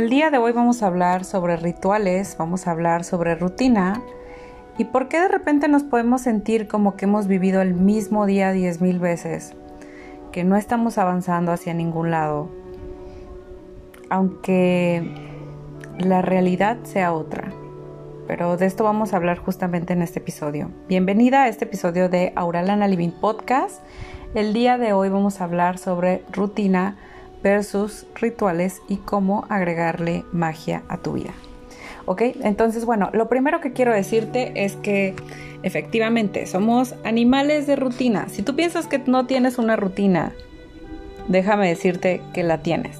El día de hoy vamos a hablar sobre rituales, vamos a hablar sobre rutina y por qué de repente nos podemos sentir como que hemos vivido el mismo día diez mil veces, que no estamos avanzando hacia ningún lado, aunque la realidad sea otra. Pero de esto vamos a hablar justamente en este episodio. Bienvenida a este episodio de Auralana Living Podcast. El día de hoy vamos a hablar sobre rutina versus rituales y cómo agregarle magia a tu vida. ¿Ok? Entonces, bueno, lo primero que quiero decirte es que efectivamente somos animales de rutina. Si tú piensas que no tienes una rutina, déjame decirte que la tienes.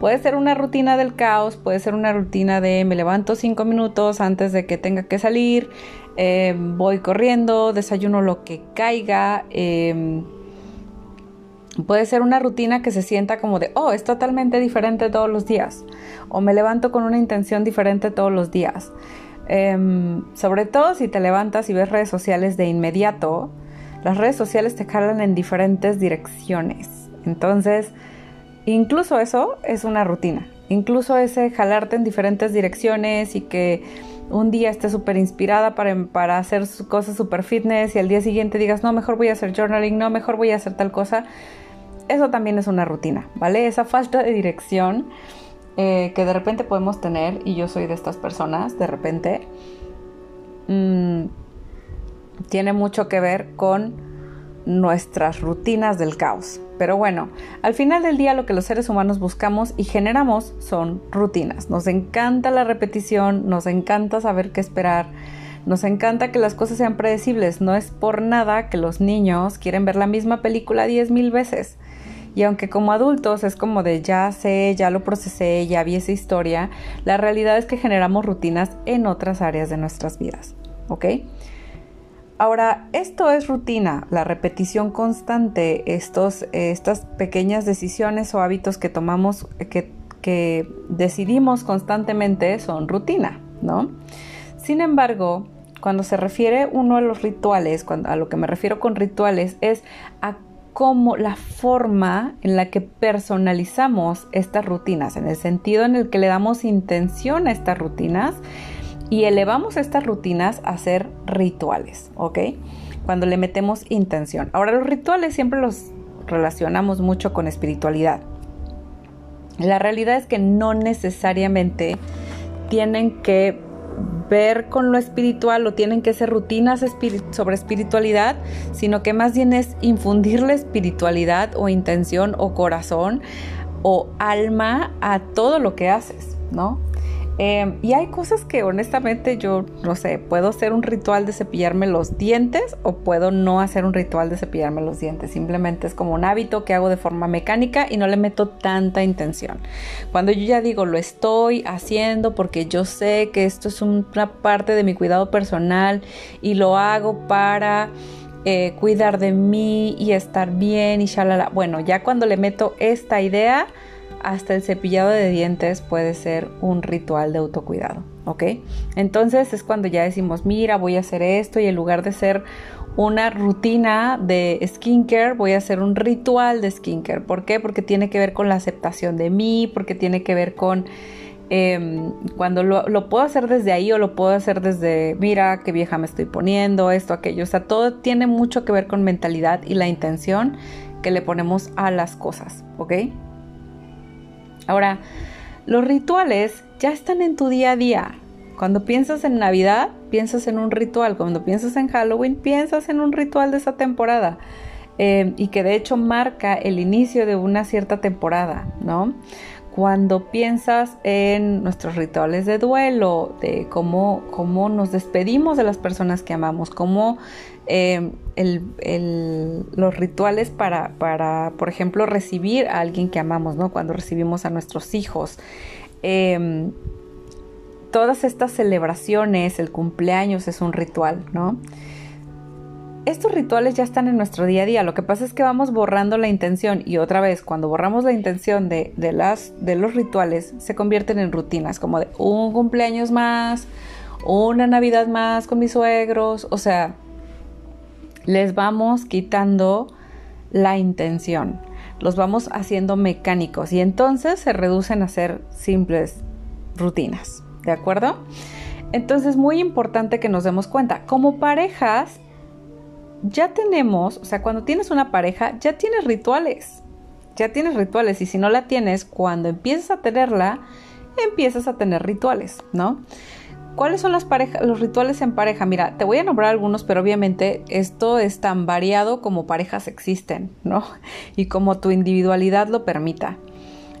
Puede ser una rutina del caos, puede ser una rutina de me levanto cinco minutos antes de que tenga que salir, eh, voy corriendo, desayuno lo que caiga. Eh, Puede ser una rutina que se sienta como de, oh, es totalmente diferente todos los días. O me levanto con una intención diferente todos los días. Em, sobre todo si te levantas y ves redes sociales de inmediato, las redes sociales te jalan en diferentes direcciones. Entonces, incluso eso es una rutina. Incluso ese jalarte en diferentes direcciones y que un día estés súper inspirada para, para hacer cosas súper fitness y al día siguiente digas, no, mejor voy a hacer journaling, no, mejor voy a hacer tal cosa eso también es una rutina, ¿vale? Esa falta de dirección eh, que de repente podemos tener, y yo soy de estas personas, de repente, mm, tiene mucho que ver con nuestras rutinas del caos. Pero bueno, al final del día lo que los seres humanos buscamos y generamos son rutinas. Nos encanta la repetición, nos encanta saber qué esperar, nos encanta que las cosas sean predecibles. No es por nada que los niños quieren ver la misma película diez mil veces. Y aunque como adultos es como de ya sé, ya lo procesé, ya vi esa historia, la realidad es que generamos rutinas en otras áreas de nuestras vidas. ¿Ok? Ahora, esto es rutina, la repetición constante, estos, estas pequeñas decisiones o hábitos que tomamos, que, que decidimos constantemente son rutina, ¿no? Sin embargo, cuando se refiere uno a los rituales, cuando, a lo que me refiero con rituales, es a como la forma en la que personalizamos estas rutinas, en el sentido en el que le damos intención a estas rutinas y elevamos estas rutinas a ser rituales, ¿ok? Cuando le metemos intención. Ahora los rituales siempre los relacionamos mucho con espiritualidad. La realidad es que no necesariamente tienen que ver con lo espiritual o tienen que ser rutinas sobre espiritualidad, sino que más bien es infundirle espiritualidad o intención o corazón o alma a todo lo que haces, ¿no? Em, y hay cosas que honestamente yo no sé, puedo hacer un ritual de cepillarme los dientes o puedo no hacer un ritual de cepillarme los dientes. Simplemente es como un hábito que hago de forma mecánica y no le meto tanta intención. Cuando yo ya digo lo estoy haciendo porque yo sé que esto es una parte de mi cuidado personal y lo hago para... Eh, cuidar de mí y estar bien y shalala. Bueno, ya cuando le meto esta idea, hasta el cepillado de dientes puede ser un ritual de autocuidado, ¿ok? Entonces es cuando ya decimos, mira, voy a hacer esto y en lugar de ser una rutina de skincare, voy a hacer un ritual de skincare. ¿Por qué? Porque tiene que ver con la aceptación de mí, porque tiene que ver con em, cuando lo, lo, puedo hacer desde ahí o lo puedo hacer desde, mira, qué vieja me estoy poniendo, esto, aquello. O sea, todo tiene mucho que ver con mentalidad y la intención que le ponemos a las cosas, ¿ok? Ahora, los rituales ya están en tu día a día. Cuando piensas en Navidad, piensas en un ritual. Cuando piensas en Halloween, piensas en un ritual de esa temporada. Eh, y que de hecho marca el inicio de una cierta temporada, ¿no? Cuando piensas en nuestros rituales de duelo, de cómo, cómo nos despedimos de las personas que amamos, cómo eh, los rituales para, para, por ejemplo, recibir a alguien que amamos, ¿no? Cuando recibimos a nuestros hijos. Em, todas estas celebraciones, el cumpleaños es un ritual, ¿no? Estos rituales ya están en nuestro día a día, lo que pasa es que vamos borrando la intención y otra vez cuando borramos la intención de, las, de los rituales se convierten en rutinas, como de un cumpleaños más, una Navidad más con mis suegros, o sea, les vamos quitando la intención, los vamos haciendo mecánicos y entonces se reducen a ser simples rutinas, ¿de acuerdo? Entonces, muy importante que nos demos cuenta, como parejas, ya tenemos, o sea, cuando tienes una pareja, ya tienes rituales, ya tienes rituales y si no la tienes, cuando empiezas a tenerla, empiezas a tener rituales, ¿no? ¿Cuáles son las los rituales en pareja? Mira, te voy a nombrar algunos, pero obviamente esto es tan variado como parejas existen, ¿no? Y como tu individualidad lo permita.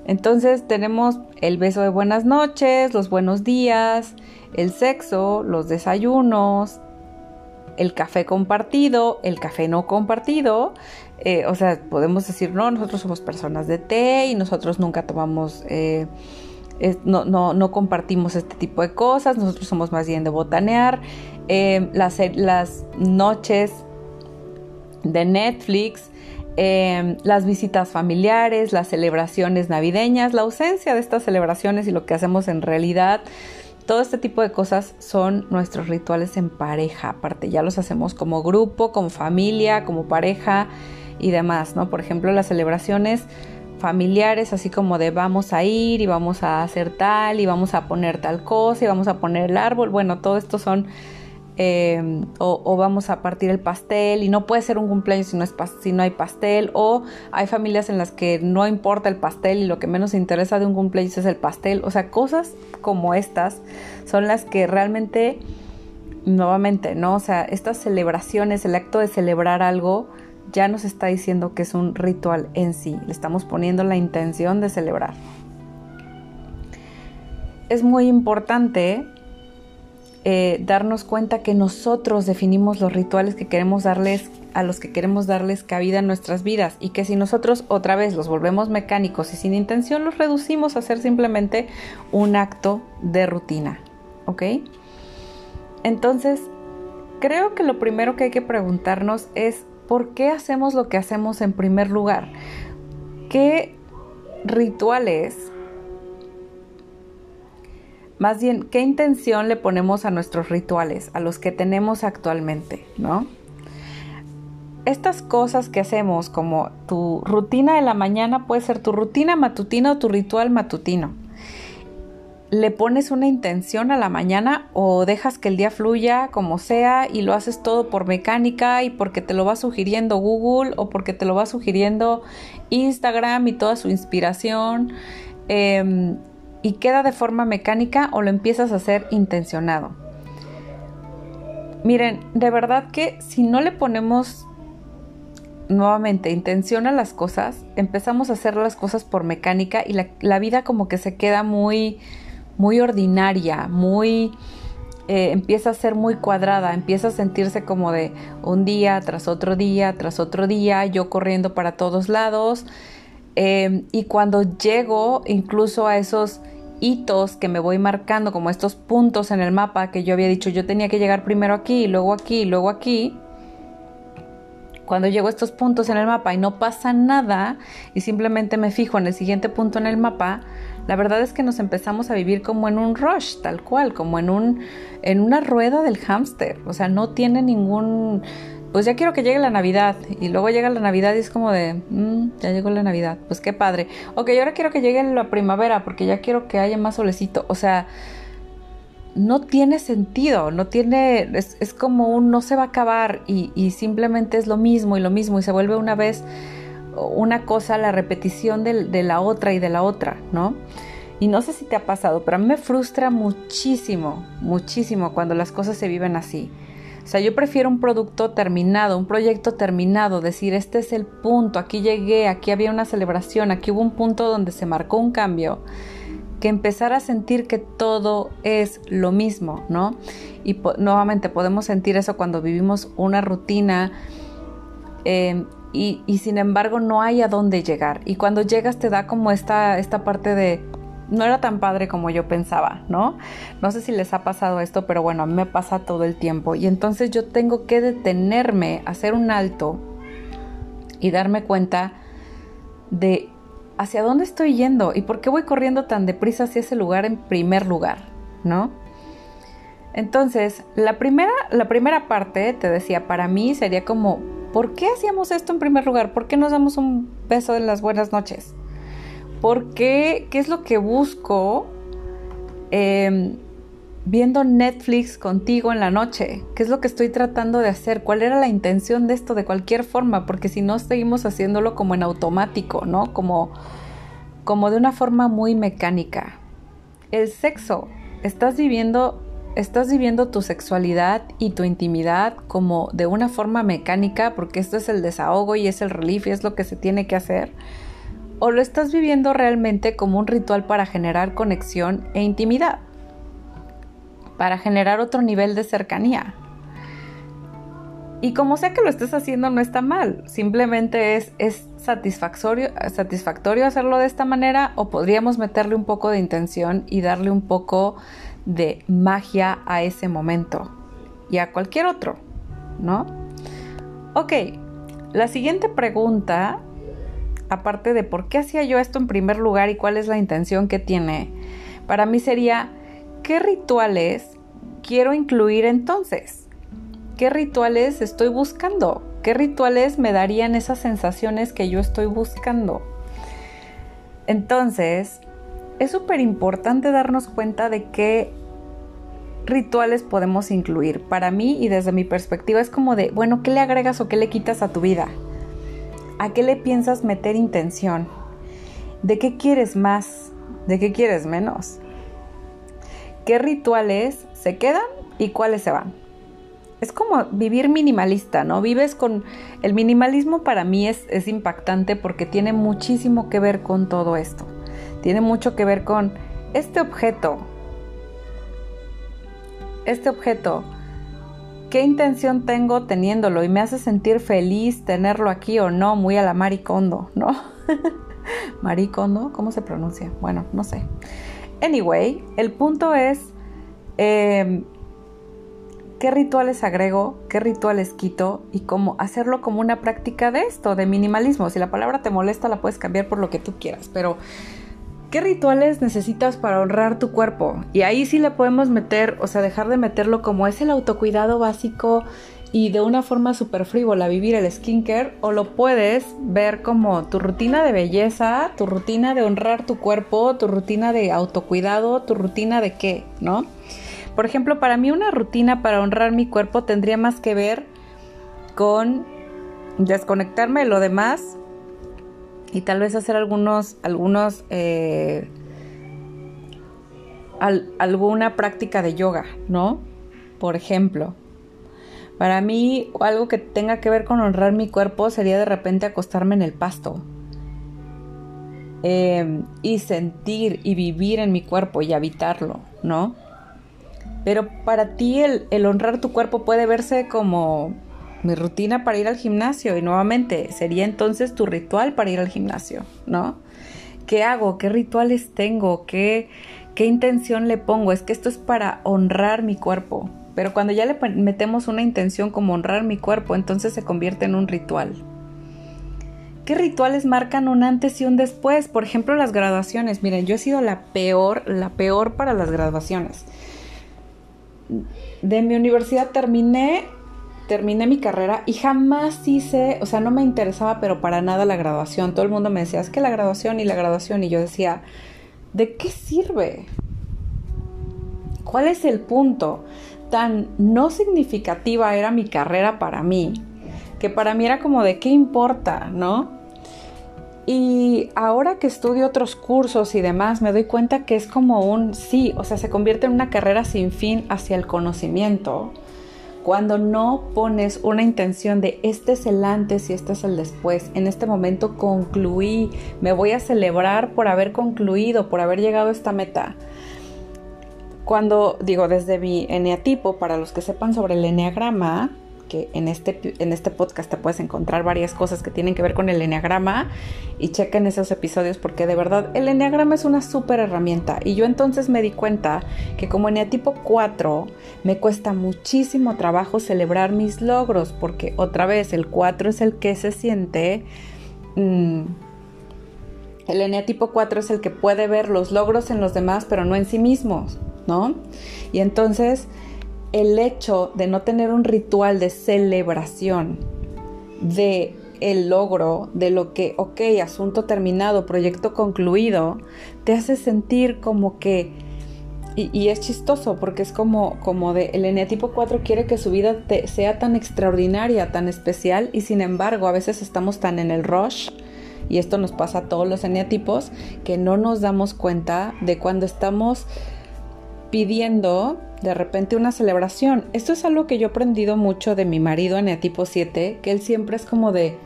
Entonces tenemos el beso de buenas noches, los buenos días, el sexo, los desayunos, el café compartido, el café no compartido. Eh, o sea, podemos decir, no, nosotros somos personas de té y nosotros nunca tomamos, eh, no, no, compartimos este tipo de cosas, nosotros somos más bien de botanear. Eh, las, las noches de Netflix, las visitas familiares, las celebraciones navideñas, la ausencia de estas celebraciones y lo que hacemos en realidad todo este tipo de cosas son nuestros rituales en pareja, aparte ya los hacemos como grupo, como familia, como pareja y demás, ¿no? Por ejemplo, las celebraciones familiares, así como de vamos a ir y vamos a hacer tal y vamos a poner tal cosa y vamos a poner el árbol, bueno, todo esto son Em, o, vamos a partir el pastel y no puede ser un cumpleaños si no, es, si no hay pastel o hay familias en las que no importa el pastel y lo que menos interesa de un cumpleaños es el pastel. O sea cosas como estas son las que realmente nuevamente no o sea estas celebraciones el acto de celebrar algo ya nos está diciendo que es un ritual en sí le estamos poniendo la intención de celebrar es muy importante eh, darnos cuenta que nosotros definimos los rituales que queremos darles a los que queremos darles cabida en nuestras vidas y que si nosotros otra vez los volvemos mecánicos y sin intención los reducimos a ser simplemente un acto de rutina, ¿ok? Entonces, creo que lo primero que hay que preguntarnos es ¿por qué hacemos lo que hacemos en primer lugar? ¿Qué rituales más bien, ¿qué intención le ponemos a nuestros rituales, a los que tenemos actualmente, ¿no? Estas cosas que hacemos, como tu rutina de la mañana, puede ser tu rutina matutina o tu ritual matutino. ¿Le pones una intención a la mañana o dejas que el día fluya como sea y lo haces todo por mecánica y porque te lo va sugiriendo Google o porque te lo va sugiriendo Instagram y toda su inspiración? Em, y queda de forma mecánica o lo empiezas a hacer intencionado. Miren, de verdad que si no le ponemos nuevamente intención a las cosas, empezamos a hacer las cosas por mecánica y la, vida como que se queda muy, muy ordinaria, muy... Eh, empieza a ser muy cuadrada, empieza a sentirse como de un día tras otro día, tras otro día, yo corriendo para todos lados. Eh, y cuando llego incluso a esos hitos que me voy marcando, como estos puntos en el mapa que yo había dicho, yo tenía que llegar primero aquí, luego aquí, luego aquí. Cuando llego a estos puntos en el mapa y no pasa nada y simplemente me fijo en el siguiente punto en el mapa, la verdad es que nos empezamos a vivir como en un rush, tal cual, como en un en una rueda del hámster, o sea, no tiene ningún pues ya quiero que llegue la Navidad. Y luego llega la Navidad y es como de, mm, ya llegó la Navidad, pues qué padre. Ok, ahora quiero que llegue la primavera porque ya quiero que haya más solecito. O sea, no tiene sentido, no tiene, es, como un no se va a acabar y, simplemente es lo mismo y lo mismo y se vuelve una vez una cosa la repetición de, la otra y de la otra, ¿no? Y no sé si te ha pasado, pero a mí me frustra muchísimo, muchísimo cuando las cosas se viven así. O sea, yo prefiero un producto terminado, un proyecto terminado, decir, este es el punto, aquí llegué, aquí había una celebración, aquí hubo un punto donde se marcó un cambio, que empezar a sentir que todo es lo mismo, ¿no? Y nuevamente podemos sentir eso cuando vivimos una rutina em, y, sin embargo no hay a dónde llegar. Y cuando llegas te da como esta, esta parte de no era tan padre como yo pensaba, ¿no? No sé si les ha pasado esto, pero bueno, a mí me pasa todo el tiempo. Y entonces yo tengo que detenerme, hacer un alto y darme cuenta de hacia dónde estoy yendo y por qué voy corriendo tan deprisa hacia ese lugar en primer lugar, ¿no? Entonces, la primera, la primera parte, te decía, para mí sería como, ¿por qué hacíamos esto en primer lugar? ¿Por qué nos damos un beso de las buenas noches? ¿Por qué? ¿Qué es lo que busco em, viendo Netflix contigo en la noche. ¿Qué es lo que estoy tratando de hacer? ¿Cuál era la intención de esto de cualquier forma? Porque si no seguimos haciéndolo como en automático, ¿no? Como, como de una forma muy mecánica. El sexo. Estás viviendo estás viviendo tu sexualidad y tu intimidad como de una forma mecánica, porque esto es el desahogo y es el relief y es lo que se tiene que hacer, o lo estás viviendo realmente como un ritual para generar conexión e intimidad, para generar otro nivel de cercanía. Y como sea que lo estés haciendo no está mal, simplemente es, es satisfactorio, satisfactorio hacerlo de esta manera o podríamos meterle un poco de intención y darle un poco de magia a ese momento y a cualquier otro, ¿no? Ok, la siguiente pregunta, aparte de por qué hacía yo esto en primer lugar y cuál es la intención que tiene, para mí sería, ¿qué rituales quiero incluir entonces? ¿Qué rituales estoy buscando? ¿Qué rituales me darían esas sensaciones que yo estoy buscando? Entonces, es súper importante darnos cuenta de qué rituales podemos incluir. Para mí y desde mi perspectiva es como de, bueno, ¿qué le agregas o qué le quitas a tu vida? ¿A qué le piensas meter intención? ¿De qué quieres más? ¿De qué quieres menos? ¿Qué rituales se quedan y cuáles se van? Es como vivir minimalista, ¿no? Vives con... El minimalismo para mí es, es impactante porque tiene muchísimo que ver con todo esto tiene mucho que ver con este objeto. Este objeto, ¿qué intención tengo teniéndolo? Y me hace sentir feliz tenerlo aquí o no, muy a la maricondo, ¿no? maricondo, ¿cómo se pronuncia? Bueno, no sé. Anyway, el punto es em, qué rituales agrego, qué rituales quito y cómo hacerlo como una práctica de esto, de minimalismo. Si la palabra te molesta, la puedes cambiar por lo que tú quieras, pero ¿Qué rituales necesitas para honrar tu cuerpo? Y ahí sí le podemos meter, o sea, dejar de meterlo como es el autocuidado básico y de una forma súper frívola vivir el skincare, o lo puedes ver como tu rutina de belleza, tu rutina de honrar tu cuerpo, tu rutina de autocuidado, tu rutina de qué, ¿no? Por ejemplo, para mí una rutina para honrar mi cuerpo tendría más que ver con desconectarme de lo demás y tal vez hacer algunos, algunos, eh, alguna práctica de yoga, ¿no? Por ejemplo. Para mí, algo que tenga que ver con honrar mi cuerpo sería de repente acostarme en el pasto. Em, y sentir y vivir en mi cuerpo y habitarlo, ¿no? Pero para ti el honrar tu cuerpo puede verse como mi rutina para ir al gimnasio y nuevamente sería entonces tu ritual para ir al gimnasio, ¿no? ¿Qué hago? ¿Qué rituales tengo? ¿Qué, qué intención le pongo? Es que esto es para honrar mi cuerpo. Pero cuando ya le metemos una intención como honrar mi cuerpo, entonces se convierte en un ritual. ¿Qué rituales marcan un antes y un después? Por ejemplo, las graduaciones. Miren, yo he sido la peor, la peor para las graduaciones. De mi universidad terminé terminé mi carrera y jamás hice, o sea, no me interesaba pero para nada la graduación. Todo el mundo me decía, es que la graduación y la graduación y yo decía, ¿de qué sirve? ¿Cuál es el punto? Tan no significativa era mi carrera para mí, que para mí era como de qué importa, ¿no? Y ahora que estudio otros cursos y demás, me doy cuenta que es como un sí, o sea, se convierte en una carrera sin fin hacia el conocimiento cuando no pones una intención de este es el antes y este es el después, en este momento concluí, me voy a celebrar por haber concluido, por haber llegado a esta meta. Cuando digo desde mi eneatipo, para los que sepan sobre el eneagrama, que en este, en este podcast te puedes encontrar varias cosas que tienen que ver con el enneagrama y chequen esos episodios porque de verdad el enneagrama es una súper herramienta y yo entonces me di cuenta que como eneatipo 4 me cuesta muchísimo trabajo celebrar mis logros porque otra vez el 4 es el que se siente... Mm, el eneatipo 4 es el que puede ver los logros en los demás, pero no en sí mismos, ¿no? Y entonces el hecho de no tener un ritual de celebración de el logro, de lo que, ok, asunto terminado, proyecto concluido, te hace sentir como que y, es chistoso porque es como, como de el eneatipo 4 quiere que su vida sea tan extraordinaria, tan especial y sin embargo a veces estamos tan en el rush y esto nos pasa a todos los eneatipos que no nos damos cuenta de cuando estamos pidiendo de repente una celebración. Esto es algo que yo he aprendido mucho de mi marido eneatipo 7, que él siempre es como de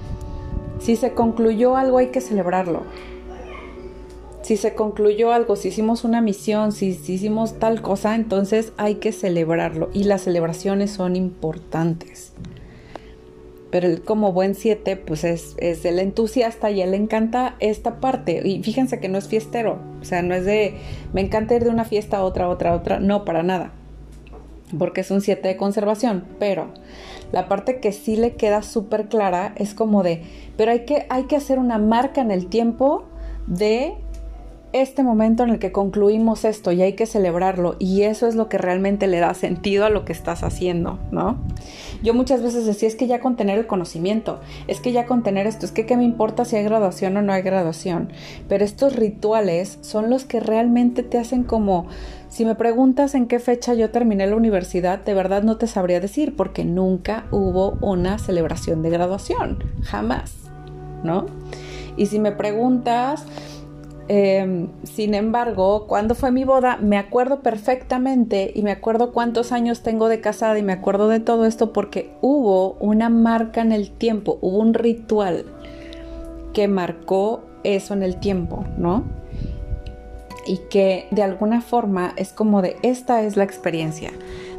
si se concluyó algo hay que celebrarlo si se concluyó algo, si hicimos una misión, si, hicimos tal cosa, entonces hay que celebrarlo y las celebraciones son importantes. Pero él como buen 7, pues es, es, el entusiasta y él le encanta esta parte. Y fíjense que no es fiestero, o sea, no es de, me encanta ir de una fiesta a otra, otra, otra, no, para nada. Porque es un 7 de conservación, pero la parte que sí le queda súper clara es como de, pero hay que, hay que hacer una marca en el tiempo de este momento en el que concluimos esto y hay que celebrarlo y eso es lo que realmente le da sentido a lo que estás haciendo, ¿no? Yo muchas veces decía, es que ya con tener el conocimiento, es que ya con tener esto, es que qué me importa si hay graduación o no hay graduación, pero estos rituales son los que realmente te hacen como, si me preguntas en qué fecha yo terminé la universidad, de verdad no te sabría decir porque nunca hubo una celebración de graduación, jamás, ¿no? Y si me preguntas, Em, sin embargo, cuando fue mi boda, me acuerdo perfectamente y me acuerdo cuántos años tengo de casada y me acuerdo de todo esto porque hubo una marca en el tiempo, hubo un ritual que marcó eso en el tiempo, ¿no? Y que de alguna forma es como de esta es la experiencia,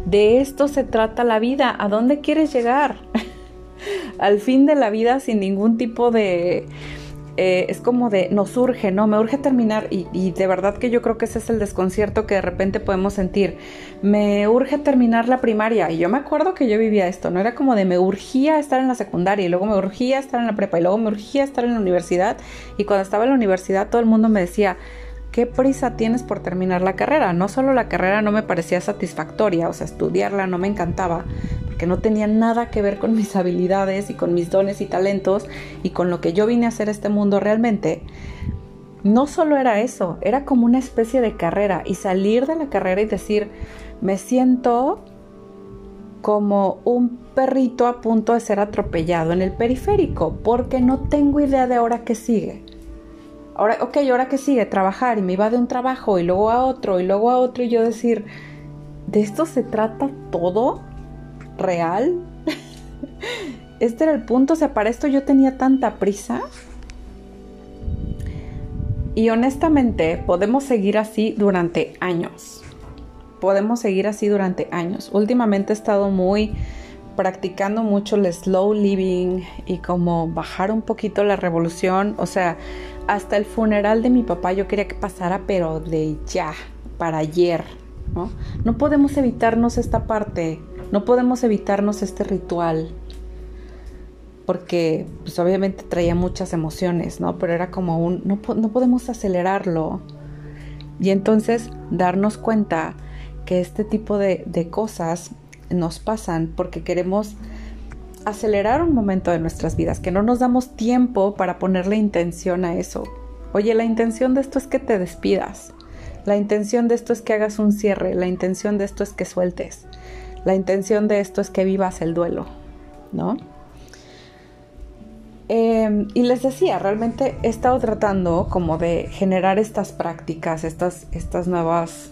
de esto se trata la vida, ¿a dónde quieres llegar? Al fin de la vida sin ningún tipo de eh, es como de nos urge, ¿no? Me urge terminar y, de verdad que yo creo que ese es el desconcierto que de repente podemos sentir. Me urge terminar la primaria y yo me acuerdo que yo vivía esto, ¿no? Era como de me urgía estar en la secundaria y luego me urgía estar en la prepa y luego me urgía estar en la universidad y cuando estaba en la universidad todo el mundo me decía, ¿qué prisa tienes por terminar la carrera? No solo la carrera no me parecía satisfactoria, o sea, estudiarla no me encantaba, que no tenía nada que ver con mis habilidades y con mis dones y talentos y con lo que yo vine a hacer este mundo realmente, no solo era eso, era como una especie de carrera y salir de la carrera y decir, me siento como un perrito a punto de ser atropellado en el periférico porque no tengo idea de ahora qué sigue. Ahora, ok, ahora qué sigue, trabajar y me iba de un trabajo y luego a otro y luego a otro y yo decir, ¿de esto se trata todo? real. este era el punto, o sea, para esto yo tenía tanta prisa. Y honestamente podemos seguir así durante años. Podemos seguir así durante años. Últimamente he estado muy practicando mucho el slow living y como bajar un poquito la revolución. O sea, hasta el funeral de mi papá yo quería que pasara, pero de ya, para ayer. No, no podemos evitarnos esta parte no podemos evitarnos este ritual porque pues obviamente traía muchas emociones, ¿no? Pero era como un, no, podemos acelerarlo. Y entonces darnos cuenta que este tipo de, de cosas nos pasan porque queremos acelerar un momento de nuestras vidas, que no nos damos tiempo para ponerle intención a eso. Oye, la intención de esto es que te despidas. La intención de esto es que hagas un cierre. La intención de esto es que sueltes. La intención de esto es que vivas el duelo, ¿no? Em, y les decía, realmente he estado tratando como de generar estas prácticas, estas, estas nuevas,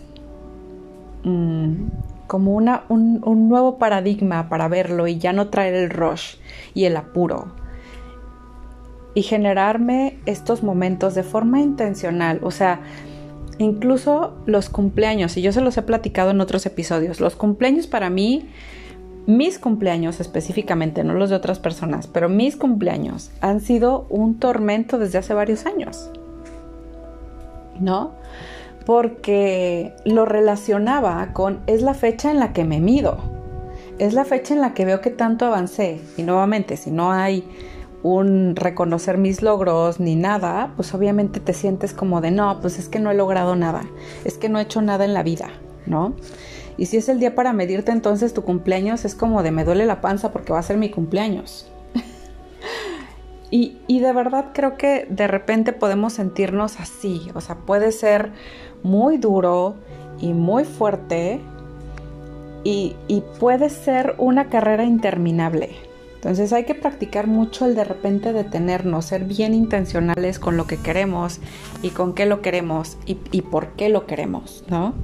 mm, como una, un, un nuevo paradigma para verlo y ya no traer el rush y el apuro. Y generarme estos momentos de forma intencional, o sea, incluso los cumpleaños, y yo se los he platicado en otros episodios, los cumpleaños para mí, mis cumpleaños específicamente, no los de otras personas, pero mis cumpleaños han sido un tormento desde hace varios años. ¿No? Porque lo relacionaba con es la fecha en la que me mido, es la fecha en la que veo que tanto avancé. Y nuevamente, si no hay un reconocer mis logros ni nada, pues obviamente te sientes como de no, pues es que no he logrado nada, es que no he hecho nada en la vida, ¿no? Y si es el día para medirte entonces tu cumpleaños es como de me duele la panza porque va a ser mi cumpleaños. Y, de verdad creo que de repente podemos sentirnos así, o sea, puede ser muy duro y muy fuerte y, puede ser una carrera interminable. Entonces hay que practicar mucho el de repente detenernos, ser bien intencionales con lo que queremos y con qué lo queremos y, y por qué lo queremos, ¿no?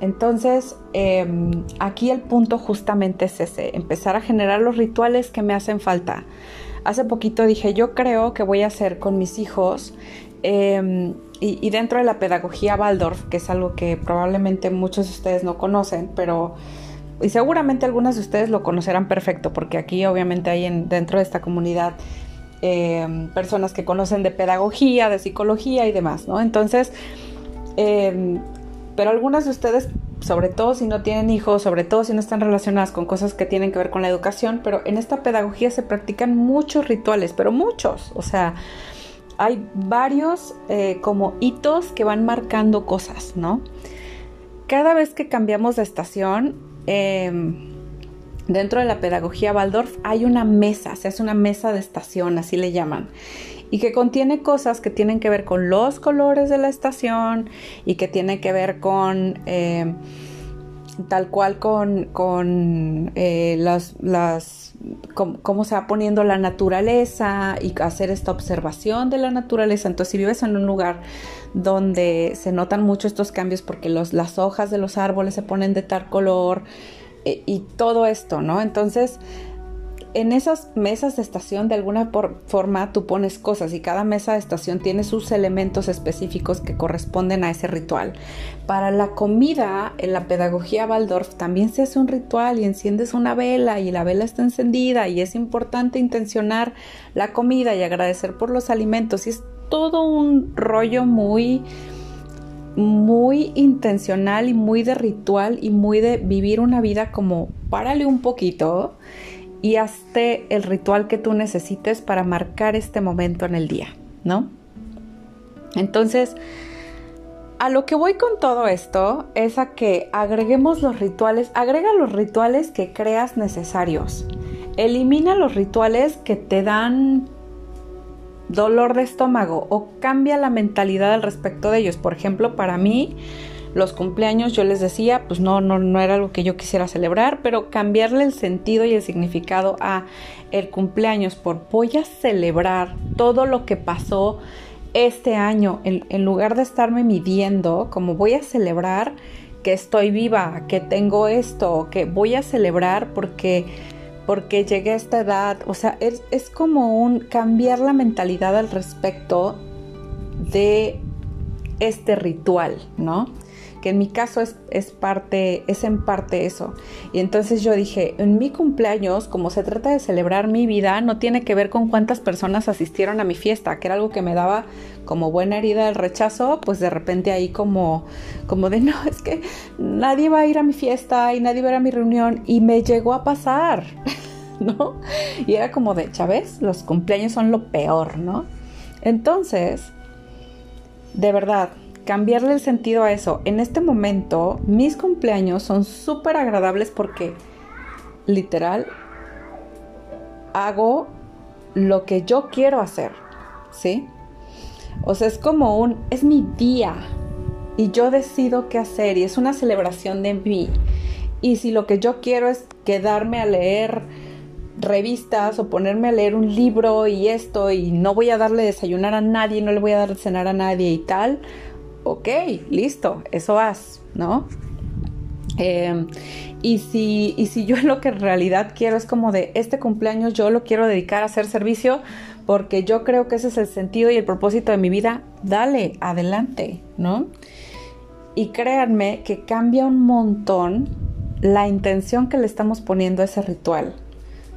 Entonces, em, aquí el punto justamente es ese, empezar a generar los rituales que me hacen falta. Hace poquito dije, yo creo que voy a hacer con mis hijos, em, y, dentro de la pedagogía Waldorf, que es algo que probablemente muchos de ustedes no conocen, pero y seguramente algunas de ustedes lo conocerán perfecto, porque aquí obviamente hay en, dentro de esta comunidad em, personas que conocen de pedagogía, de psicología y demás, ¿no? Entonces, em, pero algunas de ustedes, sobre todo si no tienen hijos, sobre todo si no están relacionadas con cosas que tienen que ver con la educación, pero en esta pedagogía se practican muchos rituales, pero muchos, o sea, hay varios eh, como hitos que van marcando cosas, ¿no? Cada vez que cambiamos de estación, Em, dentro de la pedagogía Waldorf hay una mesa, se hace una mesa de estación, así le llaman, y que contiene cosas que tienen que ver con los colores de la estación y que tienen que ver con... Em, tal cual con, con eh, las, las cómo se va poniendo la naturaleza y hacer esta observación de la naturaleza. Entonces, si vives en un lugar donde se notan mucho estos cambios porque los, las hojas de los árboles se ponen de tal color eh, y todo esto, ¿no? Entonces, en esas mesas de estación de alguna forma tú pones cosas y cada mesa de estación tiene sus elementos específicos que corresponden a ese ritual. Para la comida, en la pedagogía Waldorf también se hace un ritual y enciendes una vela y la vela está encendida y es importante intencionar la comida y agradecer por los alimentos y es todo un rollo muy muy intencional y muy de ritual y muy de vivir una vida como párale un poquito y hazte el ritual que tú necesites para marcar este momento en el día, ¿no? Entonces, a lo que voy con todo esto es a que agreguemos los rituales, agrega los rituales que creas necesarios. Elimina los rituales que te dan dolor de estómago o cambia la mentalidad al respecto de ellos. Por ejemplo, para mí, los cumpleaños, yo les decía, pues no, no, no era algo que yo quisiera celebrar, pero cambiarle el sentido y el significado a el cumpleaños por voy a celebrar todo lo que pasó este año, en, en lugar de estarme midiendo, como voy a celebrar que estoy viva, que tengo esto, que voy a celebrar porque porque llegué a esta edad, o sea, es, es, como un cambiar la mentalidad al respecto de este ritual, ¿no? Que en mi caso es, es, parte, es en parte eso. Y entonces yo dije, en mi cumpleaños, como se trata de celebrar mi vida, no tiene que ver con cuántas personas asistieron a mi fiesta, que era algo que me daba como buena herida del rechazo, pues de repente ahí como, como de, no, es que nadie va a ir a mi fiesta y nadie va a ir a mi reunión y me llegó a pasar. ¿No? Y era como de, ¿sabes? Los cumpleaños son lo peor, ¿no? Entonces, de verdad, cambiarle el sentido a eso. En este momento, mis cumpleaños son súper agradables porque, literal, hago lo que yo quiero hacer, ¿sí? O sea, es como un, es mi día y yo decido qué hacer y es una celebración de mí. Y si lo que yo quiero es quedarme a leer revistas o ponerme a leer un libro y esto y no voy a darle desayunar a nadie, no le voy a dar cenar a nadie y tal, ok, listo, eso haz, ¿no? Em, y, si, y si yo lo que en realidad quiero es como de este cumpleaños yo lo quiero dedicar a hacer servicio porque yo creo que ese es el sentido y el propósito de mi vida, dale, adelante, ¿no? Y créanme que cambia un montón la intención que le estamos poniendo a ese ritual.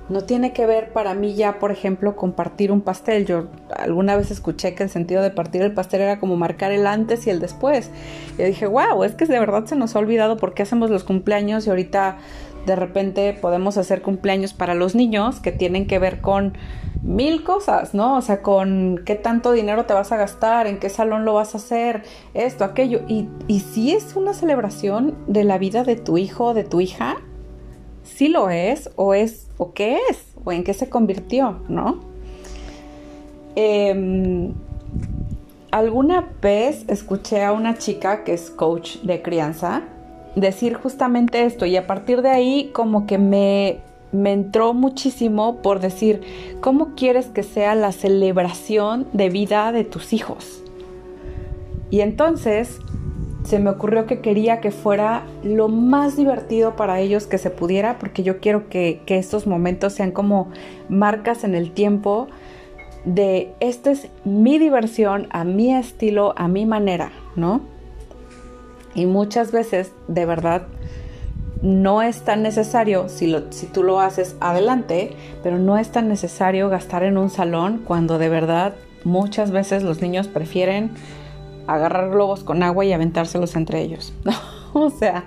No tiene que ver para mí ya, por ejemplo, compartir un pastel. Yo alguna vez escuché que el sentido de partir el pastel era como marcar el antes y el después. Y dije, wow, es que de verdad se nos ha olvidado por qué hacemos los cumpleaños y ahorita de repente podemos hacer cumpleaños para los niños que tienen que ver con mil cosas, ¿no? O sea, con qué tanto dinero te vas a gastar, en qué salón lo vas a hacer, esto, aquello. Y, y si es una celebración de la vida de tu hijo o de tu hija, si lo es o es o qué es o en qué se convirtió, ¿no? Em, alguna vez escuché a una chica que es coach de crianza decir justamente esto y a partir de ahí como que me, me entró muchísimo por decir, ¿cómo quieres que sea la celebración de vida de tus hijos? Y entonces se me ocurrió que quería que fuera lo más divertido para ellos que se pudiera, porque yo quiero que, estos momentos sean como marcas en el tiempo de esta es mi diversión, a mi estilo, a mi manera, ¿no? Y muchas veces, de verdad, no es tan necesario, si, lo, si tú lo haces adelante, pero no es tan necesario gastar en un salón cuando de verdad muchas veces los niños prefieren agarrar globos con agua y aventárselos entre ellos. o sea,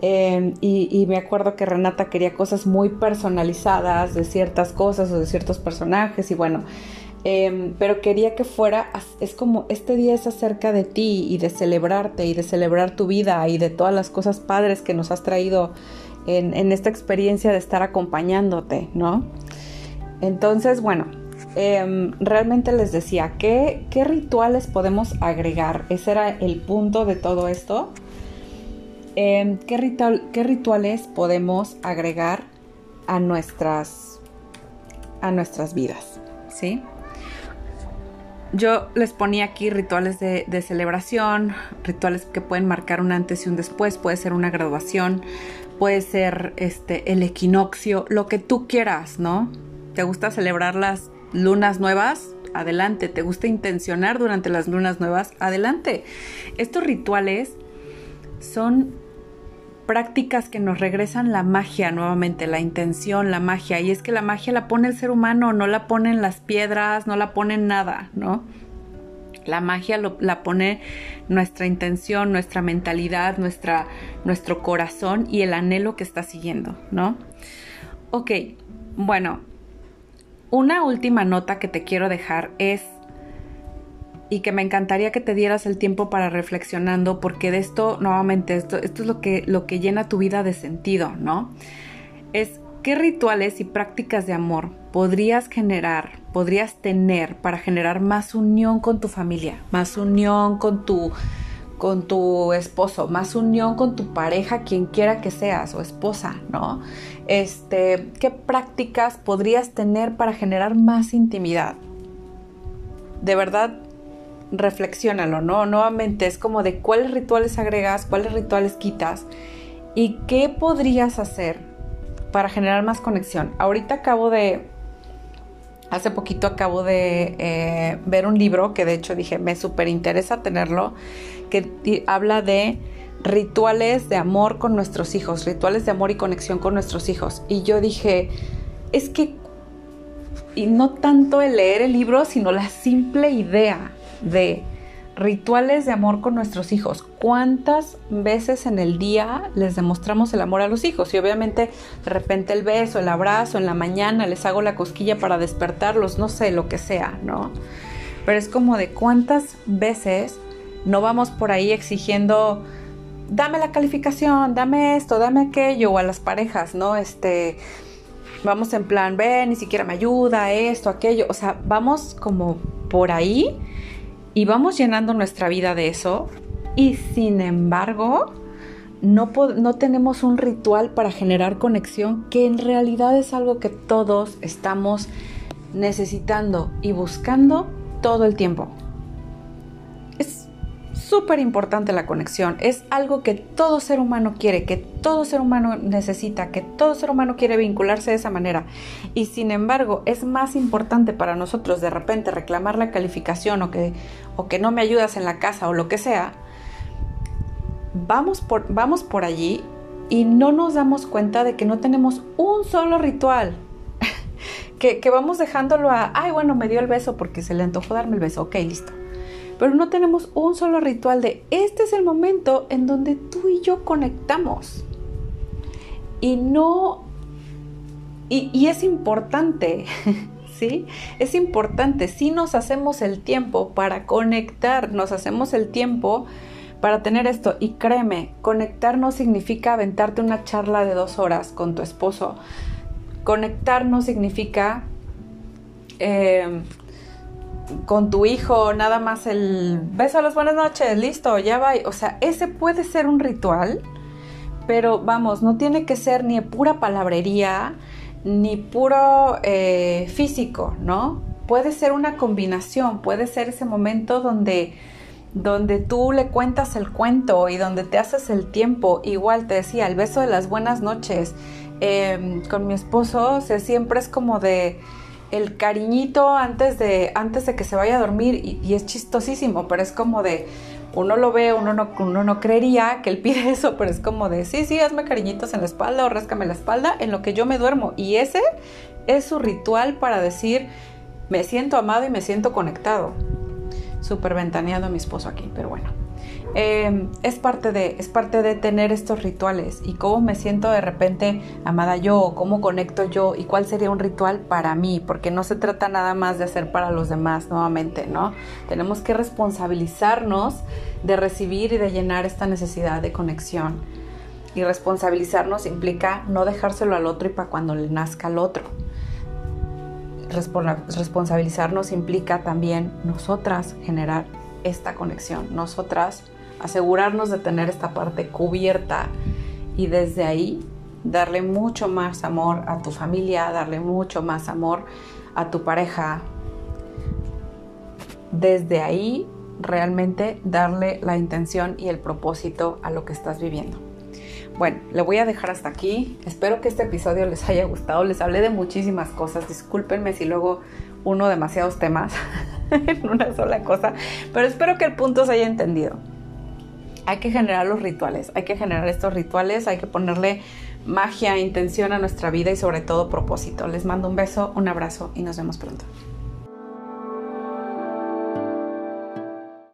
em, y, me acuerdo que Renata quería cosas muy personalizadas de ciertas cosas o de ciertos personajes y bueno, em, pero quería que fuera, es como este día es acerca de ti y de celebrarte y de celebrar tu vida y de todas las cosas padres que nos has traído en, en esta experiencia de estar acompañándote, ¿no? Entonces, bueno, Em, realmente les decía, ¿qué, ¿qué rituales podemos agregar? Ese era el punto de todo esto. Em, ¿qué, ritual, ¿Qué rituales podemos agregar a nuestras, a nuestras vidas? ¿Sí? Yo les ponía aquí rituales de, celebración, rituales que pueden marcar un antes y un después, puede ser una graduación, puede ser este, el equinoccio, lo que tú quieras, ¿no? ¿Te gusta celebrarlas lunas nuevas, adelante. ¿Te gusta intencionar durante las lunas nuevas? Adelante. Estos rituales son prácticas que nos regresan la magia nuevamente, la intención, la magia. Y es que la magia la pone el ser humano, no la ponen las piedras, no la ponen nada, ¿no? La magia la pone nuestra intención, nuestra mentalidad, nuestra, nuestro corazón y el anhelo que está siguiendo, ¿no? Ok, bueno, una última nota que te quiero dejar es, y que me encantaría que te dieras el tiempo para reflexionando, porque de esto, nuevamente, esto, esto es lo que, lo que llena tu vida de sentido, ¿no? Es qué rituales y prácticas de amor podrías generar, podrías tener para generar más unión con tu familia, más unión con tu con tu esposo, más unión con tu pareja, quien quiera que seas, o esposa, ¿no? Este, ¿qué prácticas podrías tener para generar más intimidad? De verdad, reflexiónalo, ¿no? Nuevamente es como de cuáles rituales agregas, cuáles rituales quitas y qué podrías hacer para generar más conexión. Ahorita acabo de, hace poquito acabo de eh, ver un libro que de hecho dije, me súper interesa tenerlo que habla de rituales de amor con nuestros hijos, rituales de amor y conexión con nuestros hijos. Y yo dije, es que, y no tanto el leer el libro, sino la simple idea de rituales de amor con nuestros hijos. ¿Cuántas veces en el día les demostramos el amor a los hijos? Y obviamente de repente el beso, el abrazo, en la mañana les hago la cosquilla para despertarlos, no sé, lo que sea, ¿no? Pero es como de cuántas veces no vamos por ahí exigiendo, dame la calificación, dame esto, dame aquello, o a las parejas, ¿no? Este, vamos en plan, ve, ni siquiera me ayuda, esto, aquello. O sea, vamos como por ahí y vamos llenando nuestra vida de eso. Y sin embargo, no, no, tenemos un ritual para generar conexión que en realidad es algo que todos estamos necesitando y buscando todo el tiempo súper importante la conexión. Es algo que todo ser humano quiere, que todo ser humano necesita, que todo ser humano quiere vincularse de esa manera. Y sin embargo, es más importante para nosotros de repente reclamar la calificación o que, o que no me ayudas en la casa o lo que sea. Vamos por, vamos por allí y no nos damos cuenta de que no tenemos un solo ritual. que, que vamos dejándolo a, ay, bueno, me dio el beso porque se le antojó darme el beso. Ok, listo pero no tenemos un solo ritual de este es el momento en donde tú y yo conectamos. Y no, y, es importante, ¿sí? Es importante, si nos hacemos el tiempo para conectar, nos hacemos el tiempo para tener esto. Y créeme, conectar no significa aventarte una charla de dos horas con tu esposo. Conectar no significa... Eh, con tu hijo, nada más el beso a las buenas noches, listo, ya va. O sea, ese puede ser un ritual, pero vamos, no tiene que ser ni pura palabrería, ni puro eh, físico, ¿no? Puede ser una combinación, puede ser ese momento donde, donde tú le cuentas el cuento y donde te haces el tiempo. Igual te decía, el beso de las buenas noches. Em, con mi esposo, o siempre es como de el cariñito antes de, antes de que se vaya a dormir y, es chistosísimo, pero es como de, uno lo ve, uno no, uno no creería que él pide eso, pero es como de, sí, sí, hazme cariñitos en la espalda o ráscame la espalda en lo que yo me duermo. Y ese es su ritual para decir, me siento amado y me siento conectado. Súper ventaneando a mi esposo aquí, pero bueno. Em, es, parte de, es parte de tener estos rituales y cómo me siento de repente amada yo, cómo conecto yo y cuál sería un ritual para mí, porque no se trata nada más de hacer para los demás nuevamente, ¿no? Tenemos que responsabilizarnos de recibir y de llenar esta necesidad de conexión. Y responsabilizarnos implica no dejárselo al otro y para cuando le nazca al otro. Responsabilizarnos implica también nosotras generar esta conexión, nosotras asegurarnos de tener esta parte cubierta y desde ahí darle mucho más amor a tu familia, darle mucho más amor a tu pareja. Desde ahí realmente darle la intención y el propósito a lo que estás viviendo. Bueno, le voy a dejar hasta aquí. Espero que este episodio les haya gustado. Les hablé de muchísimas cosas. Discúlpenme si luego uno demasiados temas en una sola cosa, pero espero que el punto se haya entendido hay que generar los rituales, hay que generar estos rituales, hay que ponerle magia, intención a nuestra vida y sobre todo propósito. Les mando un beso, un abrazo y nos vemos pronto.